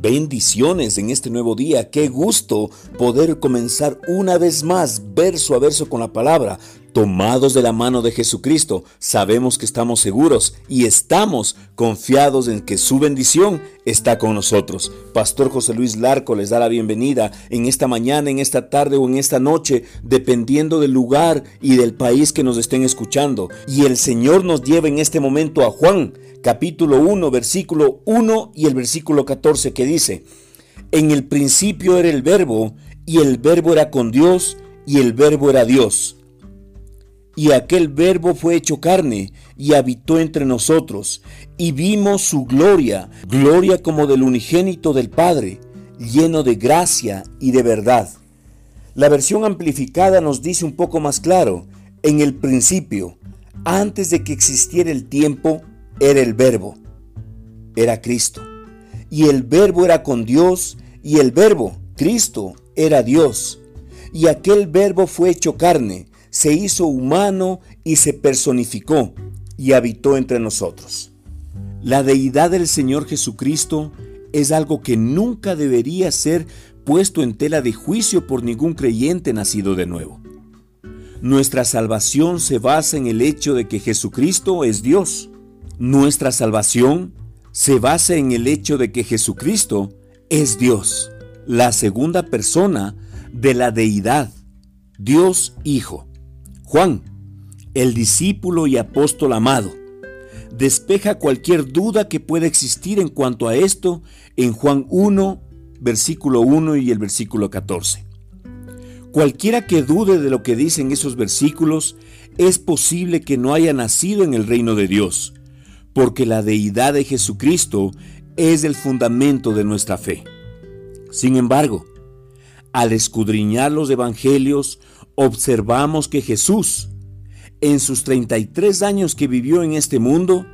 Bendiciones en este nuevo día. Qué gusto poder comenzar una vez más verso a verso con la palabra. Tomados de la mano de Jesucristo, sabemos que estamos seguros y estamos confiados en que su bendición está con nosotros. Pastor José Luis Larco les da la bienvenida en esta mañana, en esta tarde o en esta noche, dependiendo del lugar y del país que nos estén escuchando. Y el Señor nos lleva en este momento a Juan, capítulo 1, versículo 1 y el versículo 14 que dice, En el principio era el verbo, y el verbo era con Dios, y el verbo era Dios y aquel verbo fue hecho carne y habitó entre nosotros, y vimos su gloria, gloria como del unigénito del Padre, lleno de gracia y de verdad. La versión amplificada nos dice un poco más claro, en el principio, antes de que existiera el tiempo, era el verbo, era Cristo. Y el verbo era con Dios, y el verbo, Cristo, era Dios. Y aquel verbo fue hecho carne, se hizo humano y se personificó y habitó entre nosotros. La deidad del Señor Jesucristo es algo que nunca debería ser puesto en tela de juicio por ningún creyente nacido de nuevo. Nuestra salvación se basa en el hecho de que Jesucristo es Dios. Nuestra salvación se basa en el hecho de que Jesucristo es Dios, la segunda persona de la deidad, Dios Hijo. Juan, el discípulo y apóstol amado, despeja cualquier duda que pueda existir en cuanto a esto en Juan 1, versículo 1 y el versículo 14. Cualquiera que dude de lo que dicen esos versículos, es posible que no haya nacido en el reino de Dios, porque la deidad de Jesucristo es el fundamento de nuestra fe. Sin embargo, al escudriñar los evangelios, observamos que Jesús, en sus 33 años que vivió en este mundo,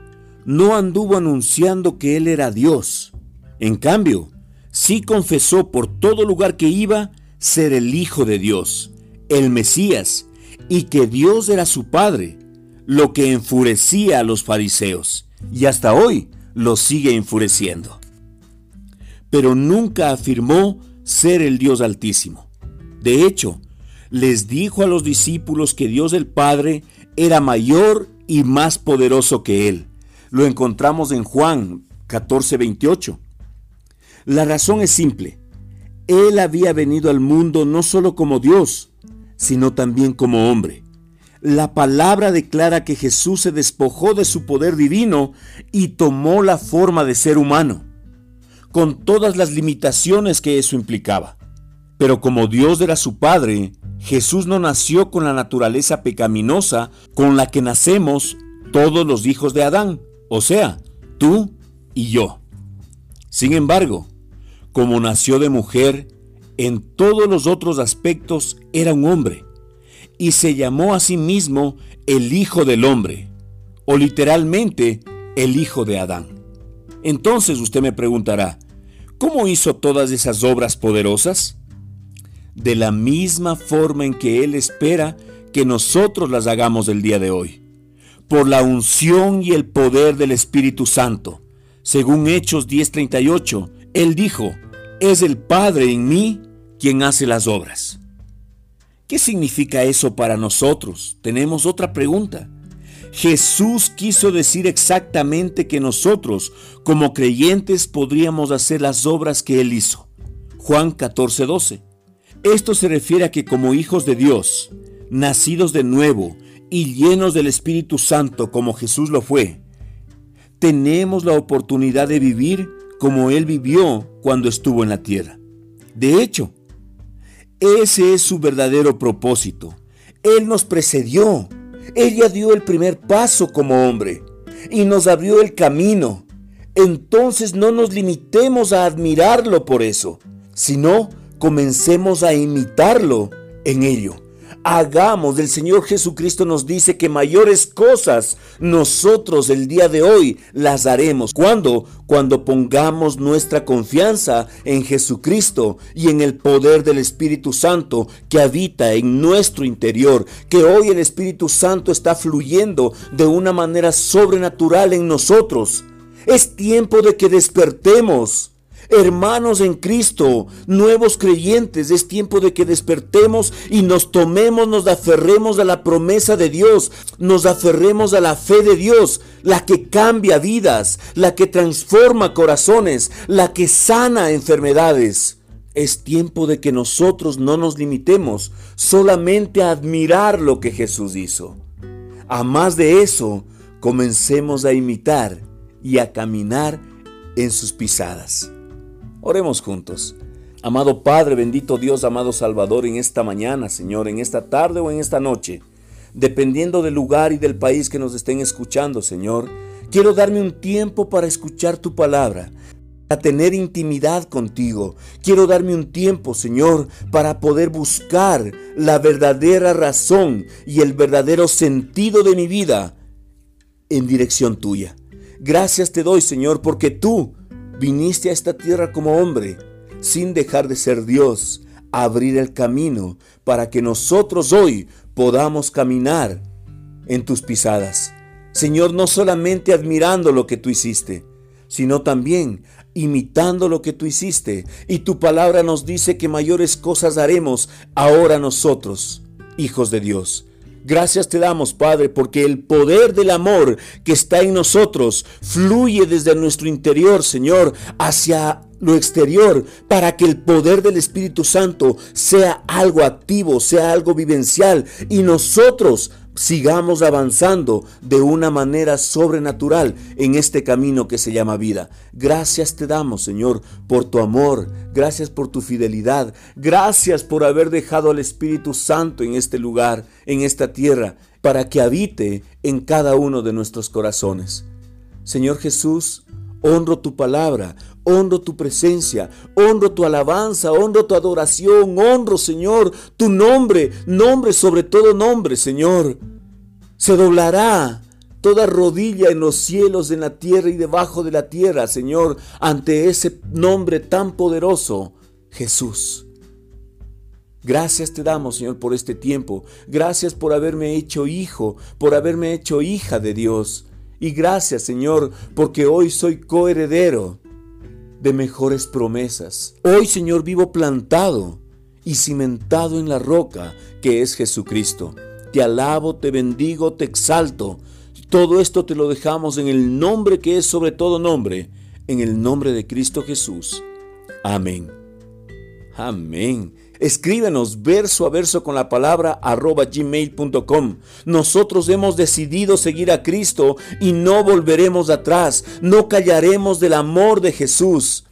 no anduvo anunciando que Él era Dios. En cambio, sí confesó por todo lugar que iba ser el Hijo de Dios, el Mesías, y que Dios era su Padre, lo que enfurecía a los fariseos, y hasta hoy lo sigue enfureciendo. Pero nunca afirmó ser el Dios Altísimo. De hecho, les dijo a los discípulos que Dios el Padre era mayor y más poderoso que Él. Lo encontramos en Juan 14:28. La razón es simple. Él había venido al mundo no solo como Dios, sino también como hombre. La palabra declara que Jesús se despojó de su poder divino y tomó la forma de ser humano, con todas las limitaciones que eso implicaba. Pero como Dios era su Padre, Jesús no nació con la naturaleza pecaminosa con la que nacemos todos los hijos de Adán, o sea, tú y yo. Sin embargo, como nació de mujer, en todos los otros aspectos era un hombre, y se llamó a sí mismo el Hijo del Hombre, o literalmente el Hijo de Adán. Entonces usted me preguntará, ¿cómo hizo todas esas obras poderosas? de la misma forma en que Él espera que nosotros las hagamos el día de hoy, por la unción y el poder del Espíritu Santo. Según Hechos 10:38, Él dijo, es el Padre en mí quien hace las obras. ¿Qué significa eso para nosotros? Tenemos otra pregunta. Jesús quiso decir exactamente que nosotros, como creyentes, podríamos hacer las obras que Él hizo. Juan 14:12. Esto se refiere a que como hijos de Dios, nacidos de nuevo y llenos del Espíritu Santo como Jesús lo fue, tenemos la oportunidad de vivir como Él vivió cuando estuvo en la tierra. De hecho, ese es su verdadero propósito. Él nos precedió. Él ya dio el primer paso como hombre y nos abrió el camino. Entonces no nos limitemos a admirarlo por eso, sino comencemos a imitarlo en ello. Hagamos, el Señor Jesucristo nos dice que mayores cosas nosotros el día de hoy las haremos. ¿Cuándo? Cuando pongamos nuestra confianza en Jesucristo y en el poder del Espíritu Santo que habita en nuestro interior. Que hoy el Espíritu Santo está fluyendo de una manera sobrenatural en nosotros. Es tiempo de que despertemos. Hermanos en Cristo, nuevos creyentes, es tiempo de que despertemos y nos tomemos, nos aferremos a la promesa de Dios, nos aferremos a la fe de Dios, la que cambia vidas, la que transforma corazones, la que sana enfermedades. Es tiempo de que nosotros no nos limitemos solamente a admirar lo que Jesús hizo. A más de eso, comencemos a imitar y a caminar en sus pisadas. Oremos juntos. Amado Padre, bendito Dios, amado Salvador, en esta mañana, Señor, en esta tarde o en esta noche, dependiendo del lugar y del país que nos estén escuchando, Señor, quiero darme un tiempo para escuchar tu palabra, a tener intimidad contigo. Quiero darme un tiempo, Señor, para poder buscar la verdadera razón y el verdadero sentido de mi vida en dirección tuya. Gracias te doy, Señor, porque tú Viniste a esta tierra como hombre, sin dejar de ser Dios, a abrir el camino para que nosotros hoy podamos caminar en tus pisadas. Señor, no solamente admirando lo que tú hiciste, sino también imitando lo que tú hiciste. Y tu palabra nos dice que mayores cosas haremos ahora nosotros, hijos de Dios. Gracias te damos, Padre, porque el poder del amor que está en nosotros fluye desde nuestro interior, Señor, hacia lo exterior, para que el poder del Espíritu Santo sea algo activo, sea algo vivencial y nosotros sigamos avanzando de una manera sobrenatural en este camino que se llama vida. Gracias te damos, Señor, por tu amor, gracias por tu fidelidad, gracias por haber dejado al Espíritu Santo en este lugar, en esta tierra, para que habite en cada uno de nuestros corazones. Señor Jesús, honro tu palabra, honro tu presencia, honro tu alabanza, honro tu adoración, honro, Señor, tu nombre, nombre sobre todo nombre, Señor. Se doblará toda rodilla en los cielos, en la tierra y debajo de la tierra, Señor, ante ese nombre tan poderoso, Jesús. Gracias te damos, Señor, por este tiempo. Gracias por haberme hecho hijo, por haberme hecho hija de Dios. Y gracias, Señor, porque hoy soy coheredero de mejores promesas. Hoy, Señor, vivo plantado y cimentado en la roca que es Jesucristo. Te alabo, te bendigo, te exalto. Todo esto te lo dejamos en el nombre que es sobre todo nombre, en el nombre de Cristo Jesús. Amén. Amén. Escríbenos verso a verso con la palabra arroba gmail.com. Nosotros hemos decidido seguir a Cristo y no volveremos atrás. No callaremos del amor de Jesús.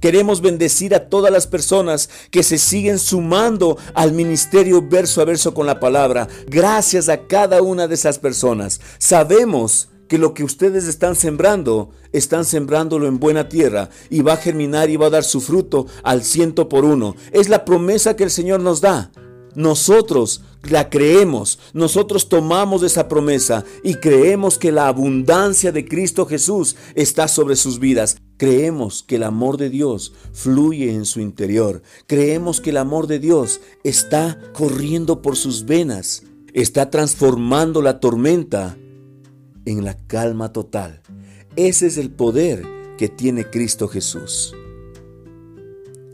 Queremos bendecir a todas las personas que se siguen sumando al ministerio verso a verso con la palabra. Gracias a cada una de esas personas. Sabemos que lo que ustedes están sembrando, están sembrándolo en buena tierra y va a germinar y va a dar su fruto al ciento por uno. Es la promesa que el Señor nos da. Nosotros la creemos, nosotros tomamos esa promesa y creemos que la abundancia de Cristo Jesús está sobre sus vidas. Creemos que el amor de Dios fluye en su interior. Creemos que el amor de Dios está corriendo por sus venas, está transformando la tormenta en la calma total. Ese es el poder que tiene Cristo Jesús.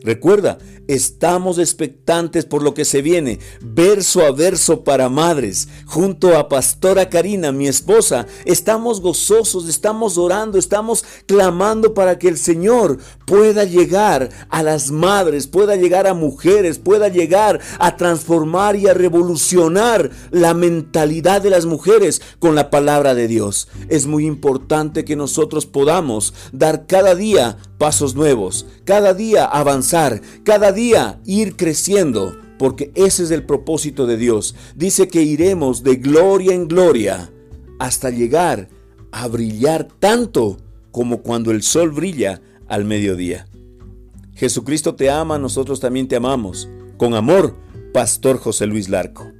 Recuerda, Estamos expectantes por lo que se viene, verso a verso para madres. Junto a Pastora Karina, mi esposa, estamos gozosos, estamos orando, estamos clamando para que el Señor pueda llegar a las madres, pueda llegar a mujeres, pueda llegar a transformar y a revolucionar la mentalidad de las mujeres con la palabra de Dios. Es muy importante que nosotros podamos dar cada día pasos nuevos, cada día avanzar, cada día ir creciendo, porque ese es el propósito de Dios. Dice que iremos de gloria en gloria hasta llegar a brillar tanto como cuando el sol brilla al mediodía. Jesucristo te ama, nosotros también te amamos. Con amor, Pastor José Luis Larco.